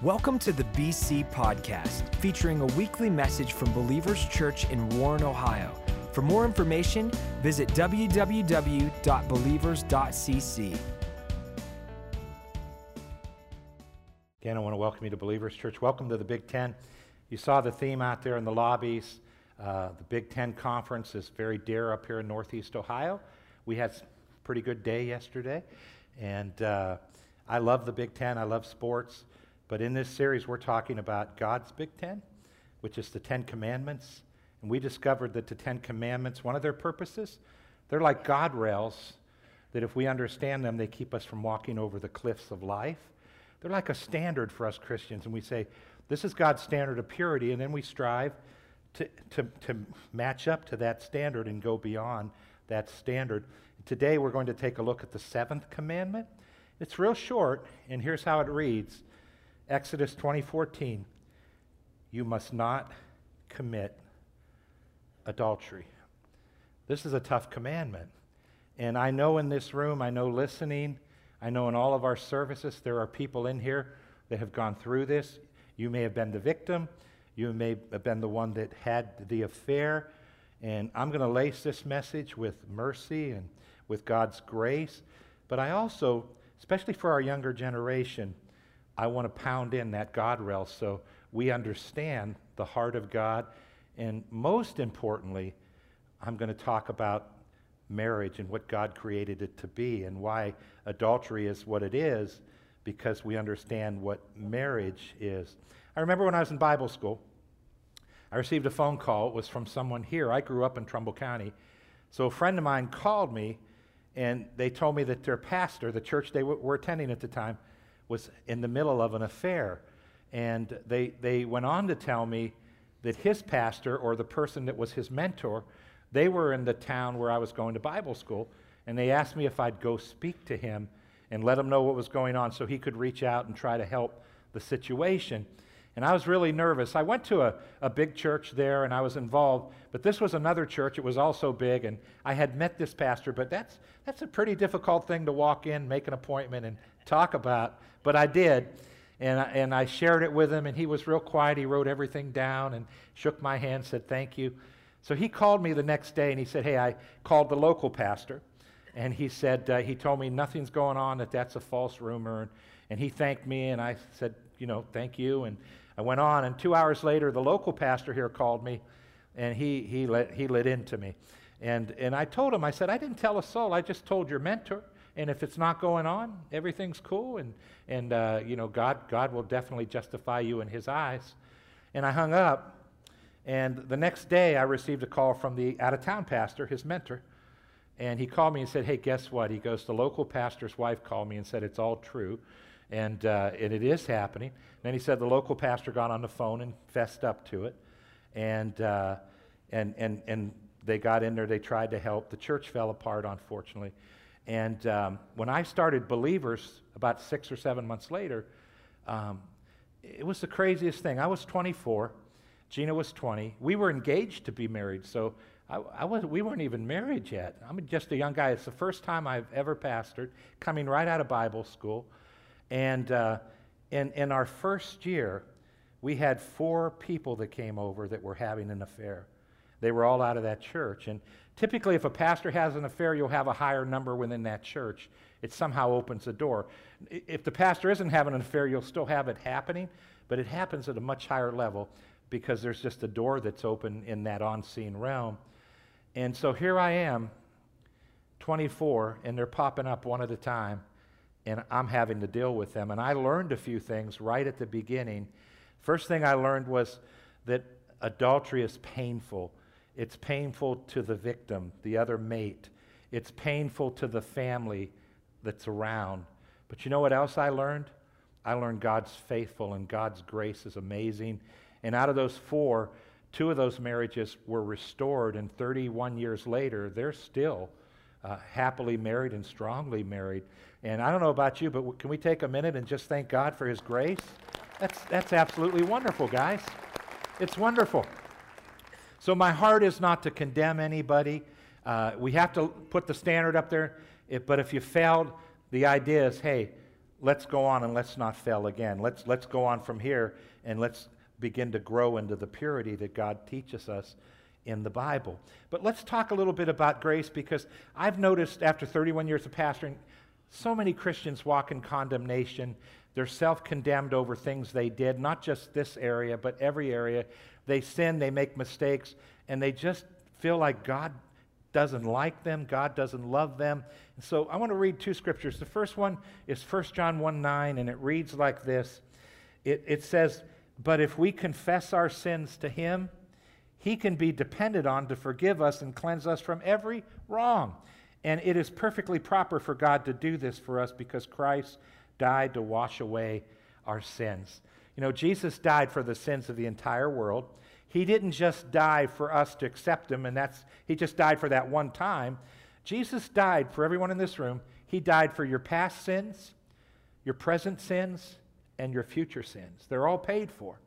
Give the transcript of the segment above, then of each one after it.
Welcome to the BC Podcast, featuring a weekly message from Believers Church in Warren, Ohio. For more information, visit www.believers.cc. Again, I want to welcome you to Believers Church. Welcome to the Big Ten. You saw the theme out there in the lobbies. Uh, the Big Ten Conference is very dear up here in Northeast Ohio. We had a pretty good day yesterday, and uh, I love the Big Ten. I love sports. But in this series, we're talking about God's Big Ten, which is the Ten Commandments. And we discovered that the Ten Commandments, one of their purposes, they're like God rails that if we understand them, they keep us from walking over the cliffs of life. They're like a standard for us Christians. And we say, this is God's standard of purity. And then we strive to, to, to match up to that standard and go beyond that standard. Today, we're going to take a look at the seventh commandment. It's real short, and here's how it reads Exodus 20:14, you must not commit adultery. This is a tough commandment. And I know in this room, I know listening, I know in all of our services, there are people in here that have gone through this. You may have been the victim, you may have been the one that had the affair. And I'm going to lace this message with mercy and with God's grace. But I also, especially for our younger generation, I want to pound in that God rail so we understand the heart of God. And most importantly, I'm going to talk about marriage and what God created it to be and why adultery is what it is because we understand what marriage is. I remember when I was in Bible school, I received a phone call. It was from someone here. I grew up in Trumbull County. So a friend of mine called me and they told me that their pastor, the church they were attending at the time, was in the middle of an affair. And they, they went on to tell me that his pastor, or the person that was his mentor, they were in the town where I was going to Bible school, and they asked me if I'd go speak to him and let him know what was going on so he could reach out and try to help the situation. And I was really nervous. I went to a, a big church there and I was involved, but this was another church. It was also big, and I had met this pastor, but that's, that's a pretty difficult thing to walk in, make an appointment, and talk about, but I did. And I, and I shared it with him, and he was real quiet. He wrote everything down and shook my hand, said thank you. So he called me the next day and he said, Hey, I called the local pastor. And he said, uh, He told me nothing's going on, that that's a false rumor. And, and he thanked me, and I said, You know, thank you. And I went on, and two hours later, the local pastor here called me, and he, he, let, he lit into me. And, and I told him, I said, I didn't tell a soul, I just told your mentor. And if it's not going on, everything's cool, and, and uh, you know, God, God will definitely justify you in His eyes. And I hung up, and the next day I received a call from the out of town pastor, his mentor, and he called me and said, Hey, guess what? He goes, The local pastor's wife called me and said, It's all true, and, uh, and it is happening. And then he said, The local pastor got on the phone and fessed up to it, and, uh, and, and, and they got in there, they tried to help. The church fell apart, unfortunately. And um, when I started Believers about six or seven months later, um, it was the craziest thing. I was 24, Gina was 20. We were engaged to be married, so I, I was, we weren't even married yet. I'm just a young guy. It's the first time I've ever pastored, coming right out of Bible school. And uh, in, in our first year, we had four people that came over that were having an affair. They were all out of that church. And typically, if a pastor has an affair, you'll have a higher number within that church. It somehow opens the door. If the pastor isn't having an affair, you'll still have it happening, but it happens at a much higher level because there's just a door that's open in that on scene realm. And so here I am, 24, and they're popping up one at a time, and I'm having to deal with them. And I learned a few things right at the beginning. First thing I learned was that adultery is painful it's painful to the victim, the other mate. It's painful to the family that's around. But you know what else I learned? I learned God's faithful and God's grace is amazing. And out of those four, two of those marriages were restored, and 31 years later, they're still uh, happily married and strongly married. And I don't know about you, but can we take a minute and just thank God for His grace? That's, that's absolutely wonderful, guys. It's wonderful. So my heart is not to condemn anybody. Uh, we have to put the standard up there. But if you failed, the idea is hey, let's go on and let's not fail again. Let's, let's go on from here and let's begin to grow into the purity that God teaches us in the Bible. But let's talk a little bit about grace because I've noticed after 31 years of pastoring, so many Christians walk in condemnation. They're self condemned over things they did, not just this area, but every area. They sin, they make mistakes, and they just feel like God doesn't like them, God doesn't love them. And so I want to read two scriptures. The first one is 1 John 1 9, and it reads like this it, it says, But if we confess our sins to Him, He can be depended on to forgive us and cleanse us from every wrong. And it is perfectly proper for God to do this for us because Christ died to wash away our sins. You know, Jesus died for the sins of the entire world. He didn't just die for us to accept him, and that's he just died for that one time. Jesus died for everyone in this room. He died for your past sins, your present sins, and your future sins. They're all paid for.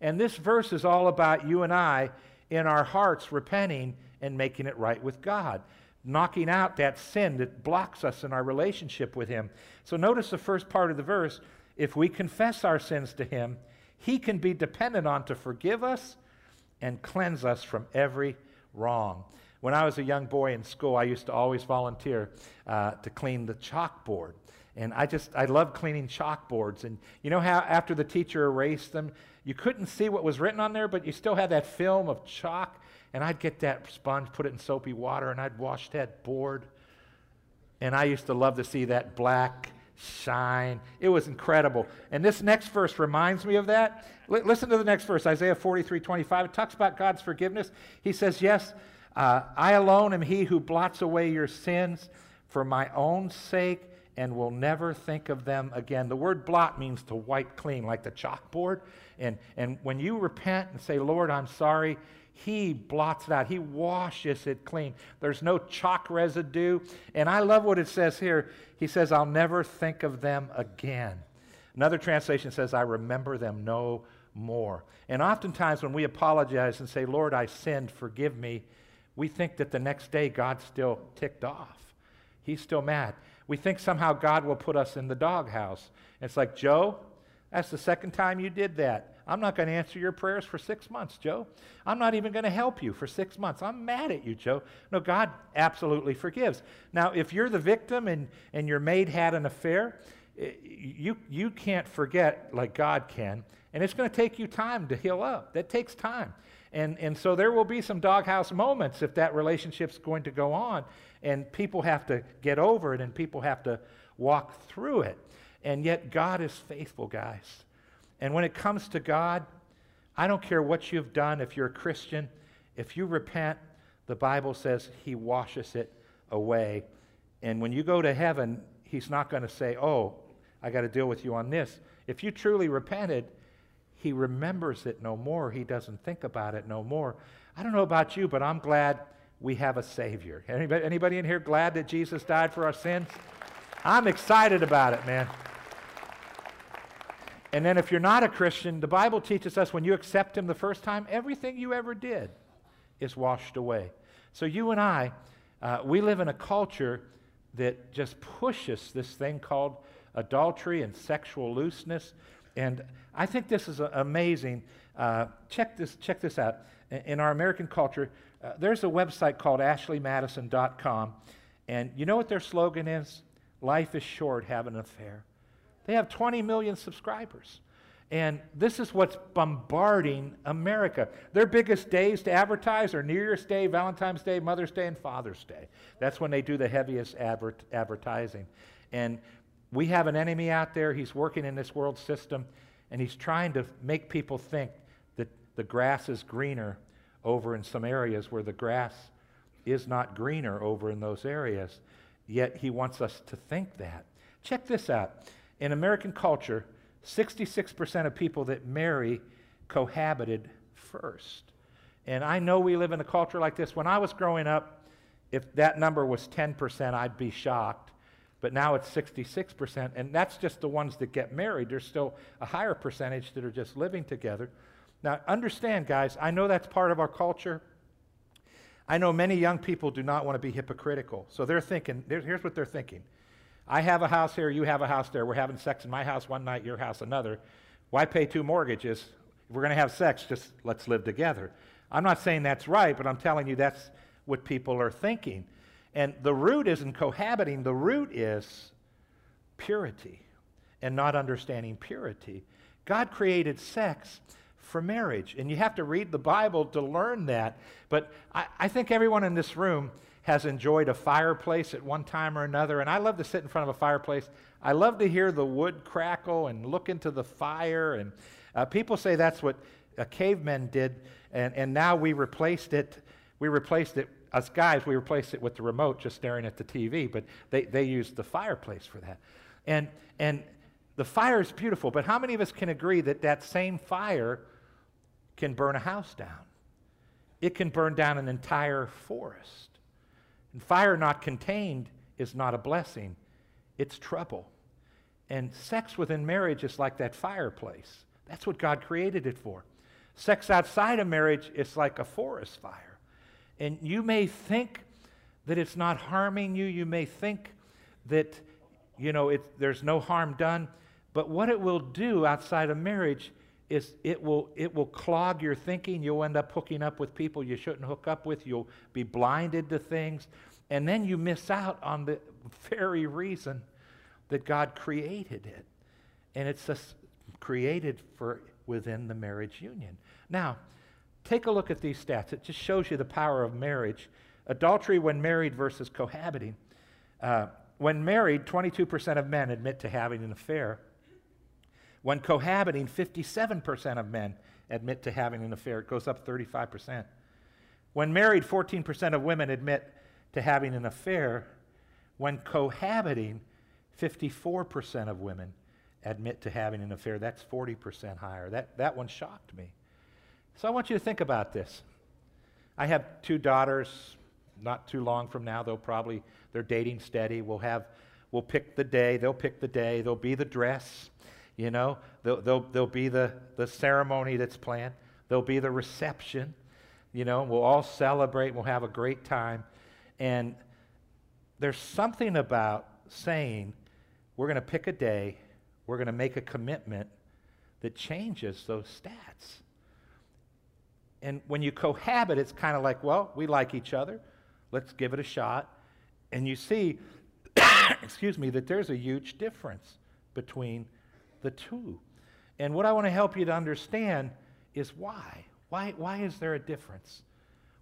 And this verse is all about you and I in our hearts repenting and making it right with God knocking out that sin that blocks us in our relationship with Him. So notice the first part of the verse. If we confess our sins to Him, He can be dependent on to forgive us and cleanse us from every wrong. When I was a young boy in school, I used to always volunteer uh, to clean the chalkboard. And I just, I love cleaning chalkboards. And you know how after the teacher erased them, you couldn't see what was written on there, but you still had that film of chalk and I'd get that sponge, put it in soapy water, and I'd wash that board. And I used to love to see that black shine. It was incredible. And this next verse reminds me of that. L- listen to the next verse, Isaiah 43 25. It talks about God's forgiveness. He says, Yes, uh, I alone am he who blots away your sins for my own sake and will never think of them again. The word blot means to wipe clean, like the chalkboard. And, and when you repent and say, Lord, I'm sorry, he blots it out. He washes it clean. There's no chalk residue. And I love what it says here. He says, I'll never think of them again. Another translation says, I remember them no more. And oftentimes when we apologize and say, Lord, I sinned, forgive me, we think that the next day God's still ticked off. He's still mad. We think somehow God will put us in the doghouse. It's like, Joe, that's the second time you did that. I'm not going to answer your prayers for six months, Joe. I'm not even going to help you for six months. I'm mad at you, Joe. No, God absolutely forgives. Now, if you're the victim and, and your maid had an affair, eh, you, you can't forget like God can. And it's going to take you time to heal up. That takes time. And, and so there will be some doghouse moments if that relationship's going to go on. And people have to get over it and people have to walk through it. And yet, God is faithful, guys. And when it comes to God, I don't care what you've done, if you're a Christian, if you repent, the Bible says He washes it away. And when you go to heaven, He's not going to say, Oh, I got to deal with you on this. If you truly repented, He remembers it no more. He doesn't think about it no more. I don't know about you, but I'm glad we have a Savior. Anybody, anybody in here glad that Jesus died for our sins? I'm excited about it, man. And then if you're not a Christian, the Bible teaches us when you accept Him the first time, everything you ever did is washed away. So you and I, uh, we live in a culture that just pushes this thing called adultery and sexual looseness. And I think this is amazing. Uh, check, this, check this out. In our American culture, uh, there's a website called ashleymadison.com. And you know what their slogan is? Life is short, have an affair. They have 20 million subscribers. And this is what's bombarding America. Their biggest days to advertise are New Year's Day, Valentine's Day, Mother's Day, and Father's Day. That's when they do the heaviest adver- advertising. And we have an enemy out there. He's working in this world system, and he's trying to make people think that the grass is greener over in some areas where the grass is not greener over in those areas. Yet he wants us to think that. Check this out in American culture, 66% of people that marry cohabited first. And I know we live in a culture like this. When I was growing up, if that number was 10%, I'd be shocked. But now it's 66%, and that's just the ones that get married. There's still a higher percentage that are just living together. Now, understand, guys, I know that's part of our culture. I know many young people do not want to be hypocritical. So they're thinking, here's what they're thinking I have a house here, you have a house there. We're having sex in my house one night, your house another. Why pay two mortgages? If we're going to have sex, just let's live together. I'm not saying that's right, but I'm telling you that's what people are thinking. And the root isn't cohabiting, the root is purity and not understanding purity. God created sex for marriage, and you have to read the Bible to learn that. But I, I think everyone in this room has enjoyed a fireplace at one time or another, and I love to sit in front of a fireplace. I love to hear the wood crackle and look into the fire. And uh, people say that's what uh, cavemen did, and, and now we replaced it. We replaced it us guys, we replaced it with the remote just staring at the TV, but they, they used the fireplace for that. And, and the fire is beautiful, but how many of us can agree that that same fire can burn a house down? It can burn down an entire forest. And fire not contained is not a blessing, it's trouble. And sex within marriage is like that fireplace. That's what God created it for. Sex outside of marriage is like a forest fire. And you may think that it's not harming you. You may think that, you know, it, there's no harm done. But what it will do outside of marriage is it will, it will clog your thinking. You'll end up hooking up with people you shouldn't hook up with. You'll be blinded to things. And then you miss out on the very reason that God created it. And it's just created for within the marriage union. Now, Take a look at these stats. It just shows you the power of marriage. Adultery when married versus cohabiting. Uh, when married, 22% of men admit to having an affair. When cohabiting, 57% of men admit to having an affair. It goes up 35%. When married, 14% of women admit to having an affair. When cohabiting, 54% of women admit to having an affair. That's 40% higher. That, that one shocked me. So I want you to think about this. I have two daughters. Not too long from now, they'll probably they're dating steady. We'll have we'll pick the day. They'll pick the day. There'll be the dress. You know, there'll, there'll, there'll be the, the ceremony that's planned. There'll be the reception. You know, we'll all celebrate. We'll have a great time. And there's something about saying, we're going to pick a day, we're going to make a commitment that changes those stats. And when you cohabit, it's kind of like, well, we like each other. Let's give it a shot. And you see, excuse me, that there's a huge difference between the two. And what I want to help you to understand is why. Why, why is there a difference?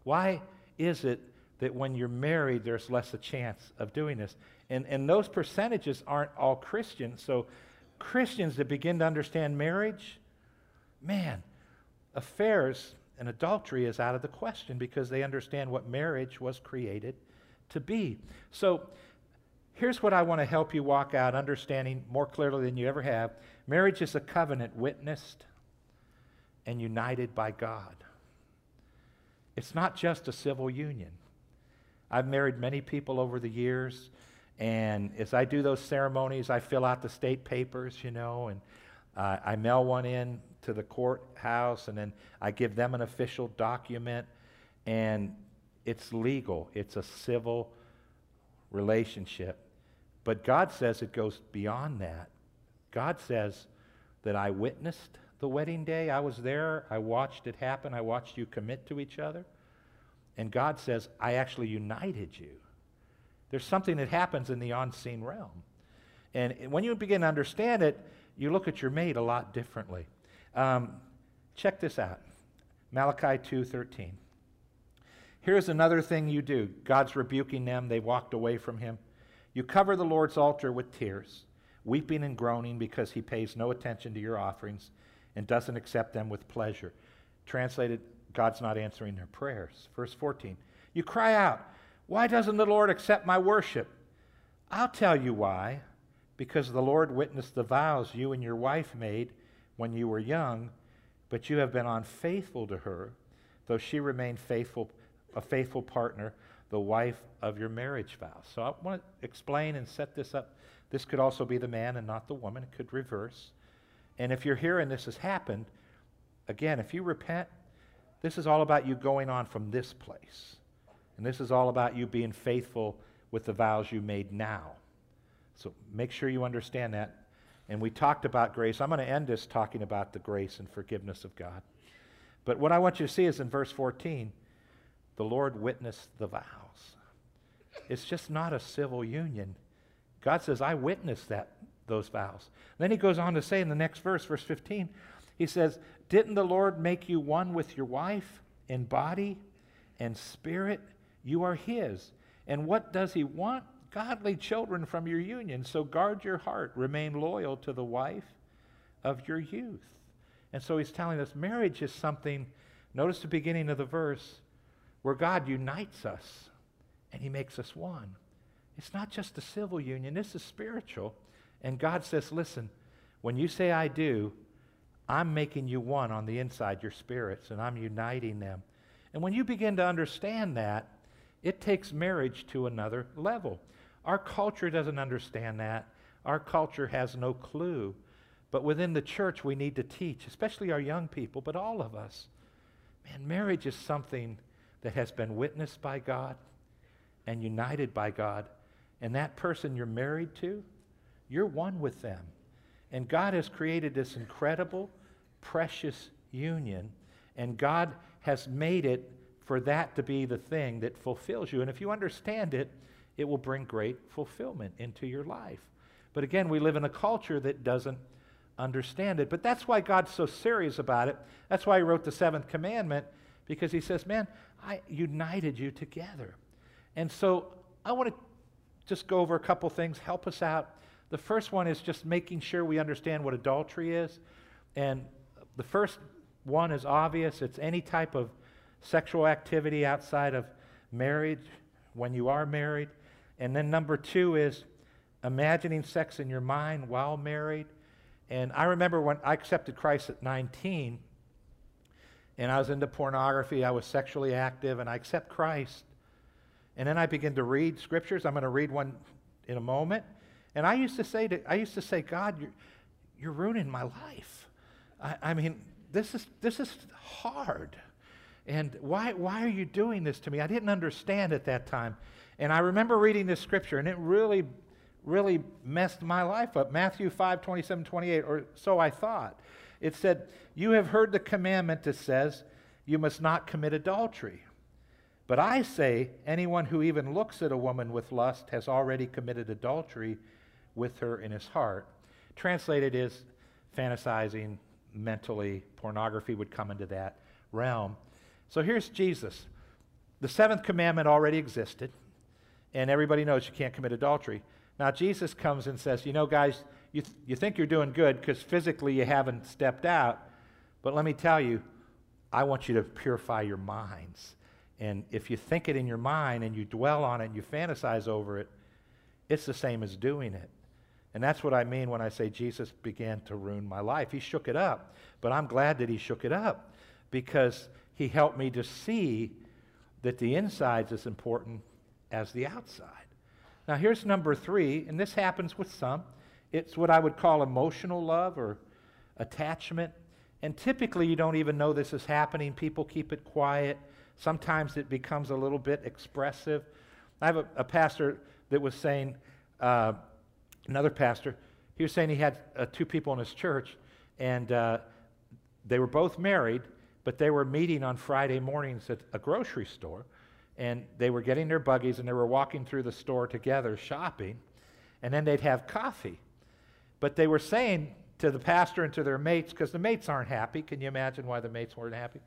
Why is it that when you're married, there's less a chance of doing this? And, and those percentages aren't all Christians. So, Christians that begin to understand marriage, man, affairs and adultery is out of the question because they understand what marriage was created to be. So, here's what I want to help you walk out understanding more clearly than you ever have marriage is a covenant witnessed and united by God. It's not just a civil union. I've married many people over the years, and as I do those ceremonies, I fill out the state papers, you know, and uh, I mail one in to the courthouse, and then I give them an official document, and it's legal. It's a civil relationship. But God says it goes beyond that. God says that I witnessed the wedding day. I was there. I watched it happen. I watched you commit to each other. And God says, I actually united you. There's something that happens in the unseen realm. And when you begin to understand it, you look at your mate a lot differently. Um, check this out Malachi 2:13. Here's another thing you do. God's rebuking them. They walked away from him. You cover the Lord's altar with tears, weeping and groaning because he pays no attention to your offerings and doesn't accept them with pleasure. Translated, God's not answering their prayers. Verse 14. You cry out, Why doesn't the Lord accept my worship? I'll tell you why. Because the Lord witnessed the vows you and your wife made when you were young, but you have been unfaithful to her, though she remained faithful, a faithful partner, the wife of your marriage vows. So I want to explain and set this up. This could also be the man and not the woman. It could reverse. And if you're here and this has happened, again, if you repent, this is all about you going on from this place. And this is all about you being faithful with the vows you made now. So make sure you understand that. And we talked about grace. I'm going to end this talking about the grace and forgiveness of God. But what I want you to see is in verse 14, the Lord witnessed the vows. It's just not a civil union. God says, I witnessed that, those vows. Then he goes on to say in the next verse, verse 15, he says, Didn't the Lord make you one with your wife in body and spirit? You are his. And what does he want? Godly children from your union. So guard your heart. Remain loyal to the wife of your youth. And so he's telling us marriage is something, notice the beginning of the verse, where God unites us and he makes us one. It's not just a civil union, this is spiritual. And God says, listen, when you say I do, I'm making you one on the inside, your spirits, and I'm uniting them. And when you begin to understand that, it takes marriage to another level. Our culture doesn't understand that. Our culture has no clue. But within the church, we need to teach, especially our young people, but all of us. Man, marriage is something that has been witnessed by God and united by God. And that person you're married to, you're one with them. And God has created this incredible, precious union. And God has made it for that to be the thing that fulfills you. And if you understand it, it will bring great fulfillment into your life. But again, we live in a culture that doesn't understand it. But that's why God's so serious about it. That's why He wrote the seventh commandment, because He says, Man, I united you together. And so I want to just go over a couple things, help us out. The first one is just making sure we understand what adultery is. And the first one is obvious it's any type of sexual activity outside of marriage when you are married. And then number two is imagining sex in your mind while married. And I remember when I accepted Christ at 19, and I was into pornography, I was sexually active, and I accept Christ. And then I begin to read scriptures. I'm going to read one in a moment. And I used to say to, I used to say, God, you're, you're ruining my life. I, I mean, this is, this is hard. And why, why are you doing this to me? I didn't understand at that time. And I remember reading this scripture, and it really, really messed my life up. Matthew 5, 27, 28, or so I thought. It said, You have heard the commandment that says, You must not commit adultery. But I say, anyone who even looks at a woman with lust has already committed adultery with her in his heart. Translated is fantasizing mentally, pornography would come into that realm. So here's Jesus. The seventh commandment already existed, and everybody knows you can't commit adultery. Now, Jesus comes and says, You know, guys, you, th- you think you're doing good because physically you haven't stepped out, but let me tell you, I want you to purify your minds. And if you think it in your mind and you dwell on it and you fantasize over it, it's the same as doing it. And that's what I mean when I say Jesus began to ruin my life. He shook it up. But I'm glad that he shook it up because he helped me to see that the inside's as important as the outside. Now, here's number three, and this happens with some. It's what I would call emotional love or attachment. And typically, you don't even know this is happening. People keep it quiet. Sometimes it becomes a little bit expressive. I have a, a pastor that was saying, uh, another pastor, he was saying he had uh, two people in his church, and uh, they were both married, but they were meeting on Friday mornings at a grocery store, and they were getting their buggies and they were walking through the store together shopping, and then they'd have coffee. But they were saying to the pastor and to their mates, because the mates aren't happy. Can you imagine why the mates weren't happy?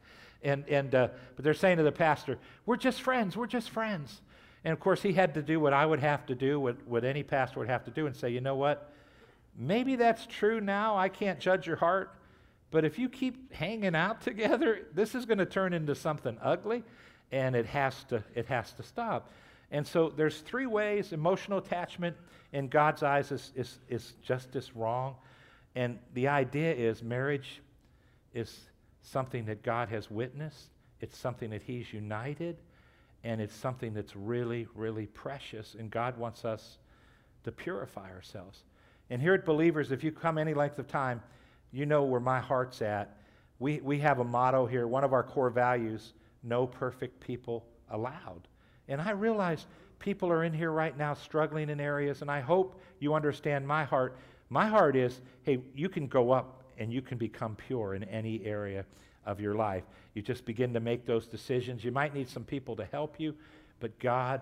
And, and, uh, but they're saying to the pastor, We're just friends, we're just friends. And of course, he had to do what I would have to do, what, what any pastor would have to do, and say, You know what? Maybe that's true now. I can't judge your heart. But if you keep hanging out together, this is going to turn into something ugly, and it has to, it has to stop. And so there's three ways emotional attachment in God's eyes is, is, is just as wrong. And the idea is marriage is something that God has witnessed, it's something that He's united, and it's something that's really, really precious. And God wants us to purify ourselves. And here at Believers, if you come any length of time, you know where my heart's at. We, we have a motto here, one of our core values no perfect people allowed. And I realize people are in here right now struggling in areas, and I hope you understand my heart. My heart is hey, you can go up and you can become pure in any area of your life. You just begin to make those decisions. You might need some people to help you, but God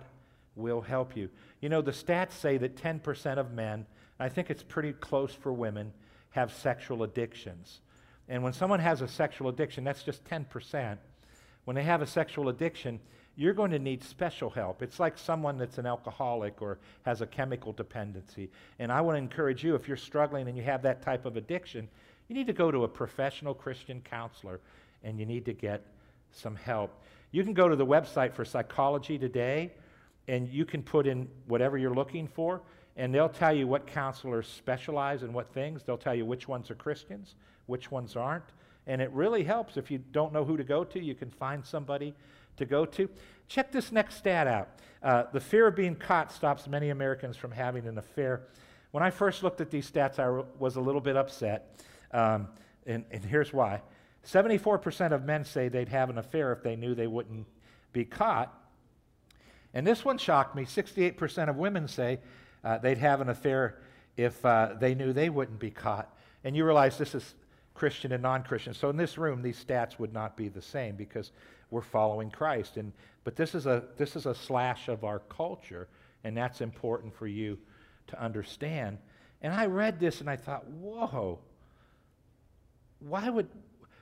will help you. You know, the stats say that 10% of men, I think it's pretty close for women, have sexual addictions. And when someone has a sexual addiction, that's just 10%. When they have a sexual addiction, you're going to need special help. It's like someone that's an alcoholic or has a chemical dependency. And I want to encourage you, if you're struggling and you have that type of addiction, you need to go to a professional Christian counselor and you need to get some help. You can go to the website for Psychology Today and you can put in whatever you're looking for, and they'll tell you what counselors specialize in what things. They'll tell you which ones are Christians, which ones aren't. And it really helps if you don't know who to go to, you can find somebody to go to. Check this next stat out. Uh, the fear of being caught stops many Americans from having an affair. When I first looked at these stats, I was a little bit upset. Um, and, and here's why 74% of men say they'd have an affair if they knew they wouldn't be caught. And this one shocked me 68% of women say uh, they'd have an affair if uh, they knew they wouldn't be caught. And you realize this is Christian and non Christian. So in this room, these stats would not be the same because we're following Christ. And, but this is, a, this is a slash of our culture, and that's important for you to understand. And I read this and I thought, whoa, why would,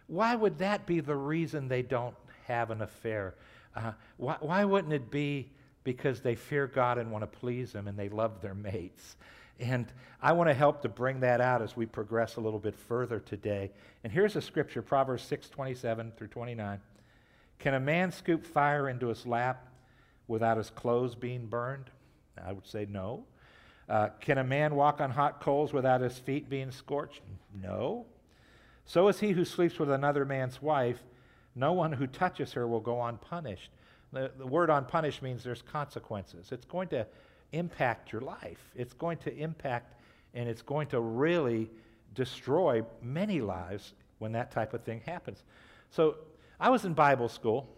why would that be the reason they don't have an affair? Uh, why, why wouldn't it be because they fear God and want to please Him and they love their mates? And I want to help to bring that out as we progress a little bit further today. And here's a scripture, Proverbs 6 27 through 29. Can a man scoop fire into his lap without his clothes being burned? I would say no. Uh, can a man walk on hot coals without his feet being scorched? No. So is he who sleeps with another man's wife. No one who touches her will go unpunished. The, the word unpunished means there's consequences. It's going to impact your life. It's going to impact and it's going to really destroy many lives when that type of thing happens. So I was in Bible school,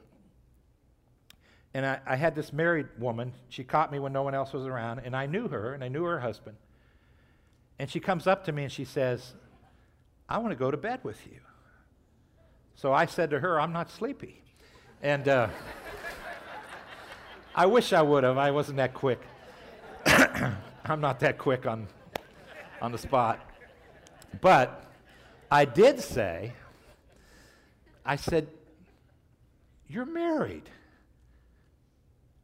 and I, I, had this married woman. She caught me when no one else was around, and I knew her, and I knew her husband. And she comes up to me and she says, I want to go to bed with you. So I said to her, I'm not sleepy. And uh, I wish I would have. I wasn't that quick. I'm not that quick on, on the spot. But I did say, I said, You're married.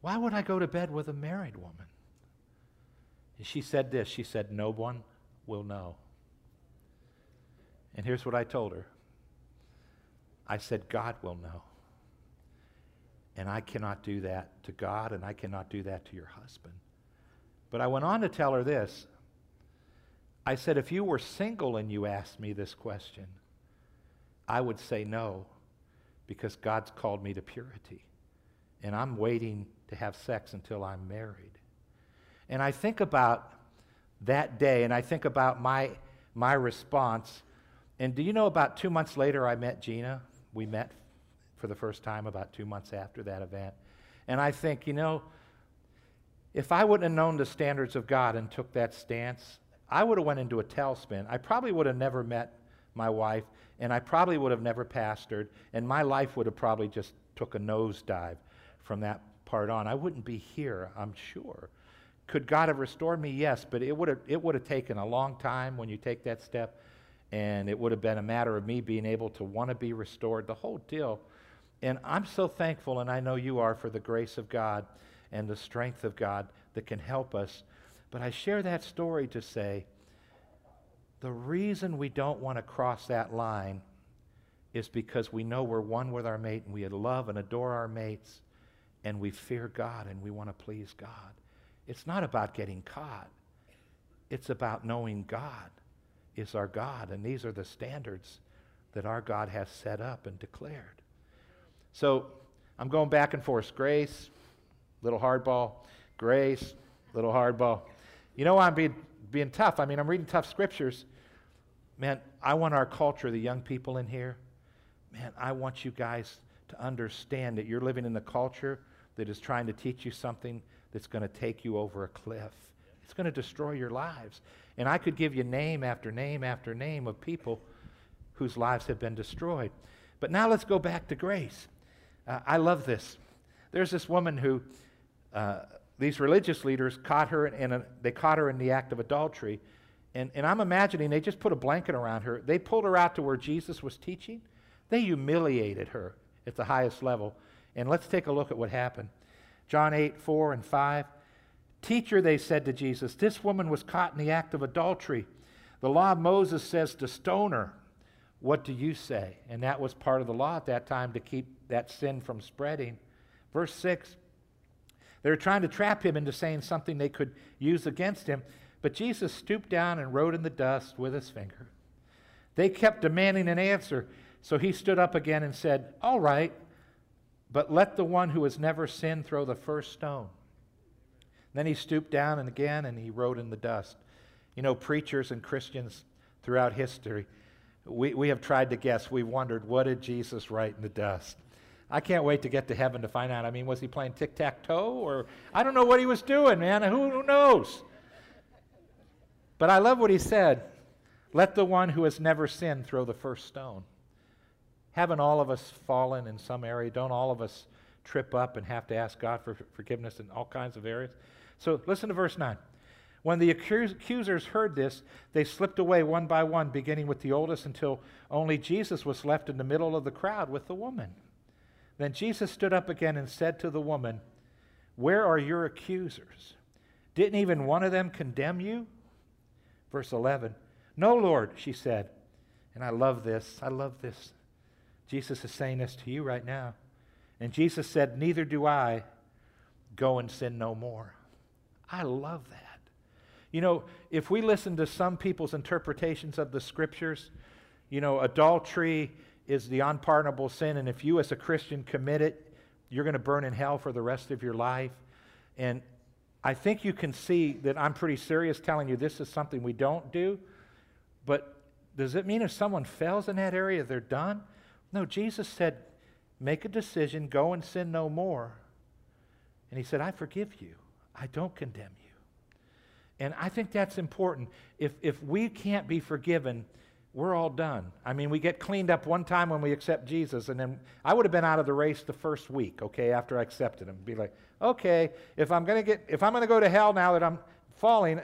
Why would I go to bed with a married woman? And she said this She said, No one will know. And here's what I told her I said, God will know. And I cannot do that to God, and I cannot do that to your husband. But I went on to tell her this. I said, if you were single and you asked me this question, I would say no, because God's called me to purity. And I'm waiting to have sex until I'm married. And I think about that day, and I think about my, my response and do you know about two months later, I met Gina? We met for the first time about two months after that event. And I think, you know, if I wouldn't have known the standards of God and took that stance, I would have went into a tailspin. I probably would have never met my wife, and I probably would have never pastored, and my life would have probably just took a nosedive from that part on. I wouldn't be here, I'm sure. Could God have restored me? Yes, but it would have, it would have taken a long time when you take that step and it would have been a matter of me being able to want to be restored, the whole deal. And I'm so thankful, and I know you are, for the grace of God and the strength of God that can help us. But I share that story to say the reason we don't want to cross that line is because we know we're one with our mate and we love and adore our mates and we fear God and we want to please God. It's not about getting caught, it's about knowing God is our God, and these are the standards that our God has set up and declared. So I'm going back and forth. Grace, little hardball. Grace, little hardball. You know why I'm being, being tough? I mean, I'm reading tough scriptures. Man, I want our culture, the young people in here, man, I want you guys to understand that you're living in a culture that is trying to teach you something that's going to take you over a cliff. It's going to destroy your lives. And I could give you name after name after name of people whose lives have been destroyed. But now let's go back to grace. Uh, I love this. There's this woman who uh, these religious leaders caught her in a, they caught her in the act of adultery. And, and I'm imagining they just put a blanket around her. They pulled her out to where Jesus was teaching. They humiliated her at the highest level. And let's take a look at what happened. John 8, 4 and 5. Teacher, they said to Jesus, this woman was caught in the act of adultery. The law of Moses says to stone her. What do you say? And that was part of the law at that time to keep that sin from spreading. Verse 6 they were trying to trap him into saying something they could use against him, but Jesus stooped down and wrote in the dust with his finger. They kept demanding an answer, so he stood up again and said, All right, but let the one who has never sinned throw the first stone. Then he stooped down and again and he wrote in the dust. You know, preachers and Christians throughout history, we, we have tried to guess. We've wondered, what did Jesus write in the dust? I can't wait to get to heaven to find out. I mean, was he playing tic tac toe? Or I don't know what he was doing, man. Who, who knows? But I love what he said let the one who has never sinned throw the first stone. Haven't all of us fallen in some area? Don't all of us trip up and have to ask God for forgiveness in all kinds of areas? So listen to verse 9. When the accusers heard this, they slipped away one by one, beginning with the oldest, until only Jesus was left in the middle of the crowd with the woman. Then Jesus stood up again and said to the woman, Where are your accusers? Didn't even one of them condemn you? Verse 11. No, Lord, she said. And I love this. I love this. Jesus is saying this to you right now. And Jesus said, Neither do I. Go and sin no more. I love that. You know, if we listen to some people's interpretations of the scriptures, you know, adultery is the unpardonable sin, and if you as a Christian commit it, you're going to burn in hell for the rest of your life. And I think you can see that I'm pretty serious telling you this is something we don't do. But does it mean if someone fails in that area, they're done? No, Jesus said, make a decision, go and sin no more. And he said, I forgive you, I don't condemn you. And I think that's important. If, if we can't be forgiven, we're all done. I mean, we get cleaned up one time when we accept Jesus, and then I would have been out of the race the first week, okay, after I accepted him. Be like, okay, if I'm gonna get if I'm gonna go to hell now that I'm falling,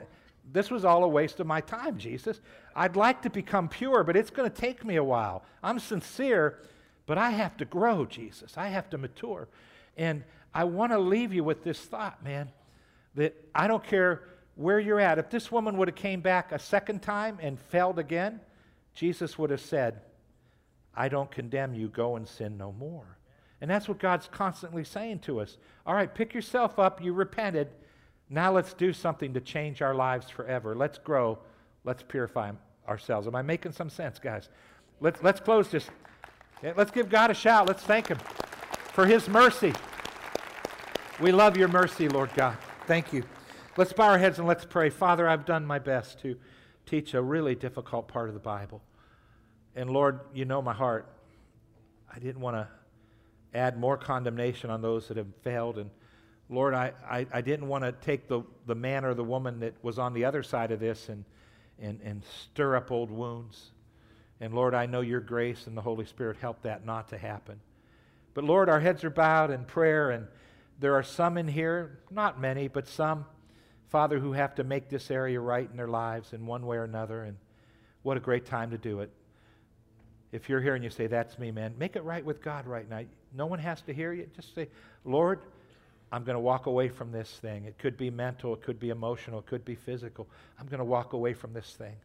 this was all a waste of my time, Jesus. I'd like to become pure, but it's gonna take me a while. I'm sincere, but I have to grow, Jesus. I have to mature. And I want to leave you with this thought, man, that I don't care where you're at. If this woman would have came back a second time and failed again, Jesus would have said, I don't condemn you, go and sin no more. And that's what God's constantly saying to us. All right, pick yourself up, you repented. Now let's do something to change our lives forever. Let's grow, let's purify ourselves. Am I making some sense, guys? Let's, let's close this. Let's give God a shout. Let's thank Him for His mercy. We love your mercy, Lord God. Thank you. Let's bow our heads and let's pray. Father, I've done my best to teach a really difficult part of the Bible. And Lord, you know my heart. I didn't want to add more condemnation on those that have failed. And Lord, I, I, I didn't want to take the, the man or the woman that was on the other side of this and, and, and stir up old wounds. And Lord, I know your grace and the Holy Spirit help that not to happen. But Lord, our heads are bowed in prayer, and there are some in here, not many, but some Father, who have to make this area right in their lives in one way or another. And what a great time to do it. If you're here and you say, That's me, man, make it right with God right now. No one has to hear you. Just say, Lord, I'm going to walk away from this thing. It could be mental, it could be emotional, it could be physical. I'm going to walk away from this thing.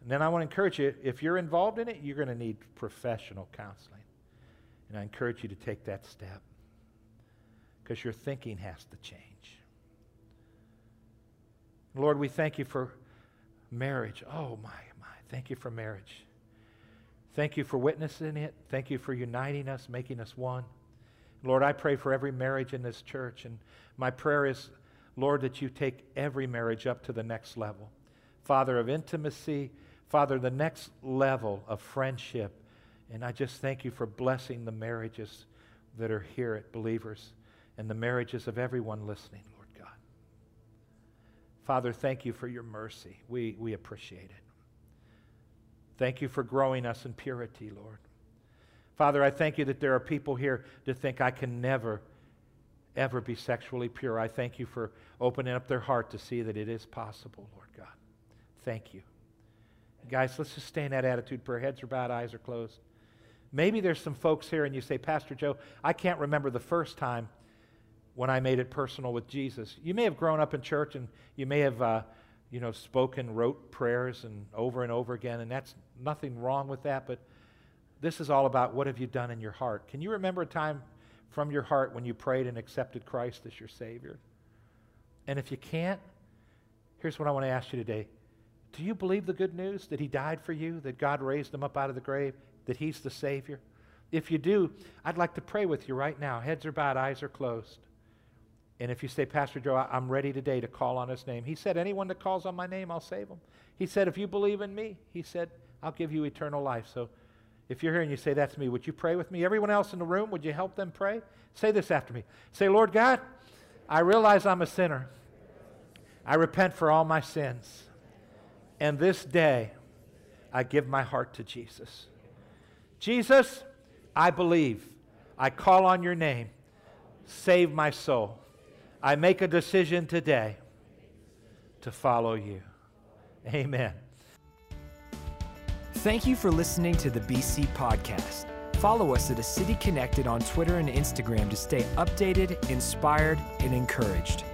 And then I want to encourage you if you're involved in it, you're going to need professional counseling. And I encourage you to take that step because your thinking has to change. Lord, we thank you for marriage. Oh, my, my. Thank you for marriage. Thank you for witnessing it. Thank you for uniting us, making us one. Lord, I pray for every marriage in this church. And my prayer is, Lord, that you take every marriage up to the next level. Father of intimacy, Father, the next level of friendship. And I just thank you for blessing the marriages that are here at Believers and the marriages of everyone listening. Father, thank you for your mercy. We, we appreciate it. Thank you for growing us in purity, Lord. Father, I thank you that there are people here that think I can never, ever be sexually pure. I thank you for opening up their heart to see that it is possible, Lord God. Thank you. Guys, let's just stay in that attitude. Prayer heads are bowed, eyes are closed. Maybe there's some folks here and you say, Pastor Joe, I can't remember the first time when I made it personal with Jesus. You may have grown up in church and you may have, uh, you know, spoken, wrote prayers and over and over again, and that's nothing wrong with that, but this is all about what have you done in your heart. Can you remember a time from your heart when you prayed and accepted Christ as your Savior? And if you can't, here's what I want to ask you today. Do you believe the good news that He died for you, that God raised Him up out of the grave, that He's the Savior? If you do, I'd like to pray with you right now. Heads are bowed, eyes are closed. And if you say, Pastor Joe, I'm ready today to call on his name, he said, Anyone that calls on my name, I'll save him. He said, If you believe in me, he said, I'll give you eternal life. So if you're here and you say, That's me, would you pray with me? Everyone else in the room, would you help them pray? Say this after me. Say, Lord God, I realize I'm a sinner. I repent for all my sins. And this day, I give my heart to Jesus. Jesus, I believe. I call on your name. Save my soul. I make a decision today to follow you. Amen. Thank you for listening to the BC Podcast. Follow us at A City Connected on Twitter and Instagram to stay updated, inspired, and encouraged.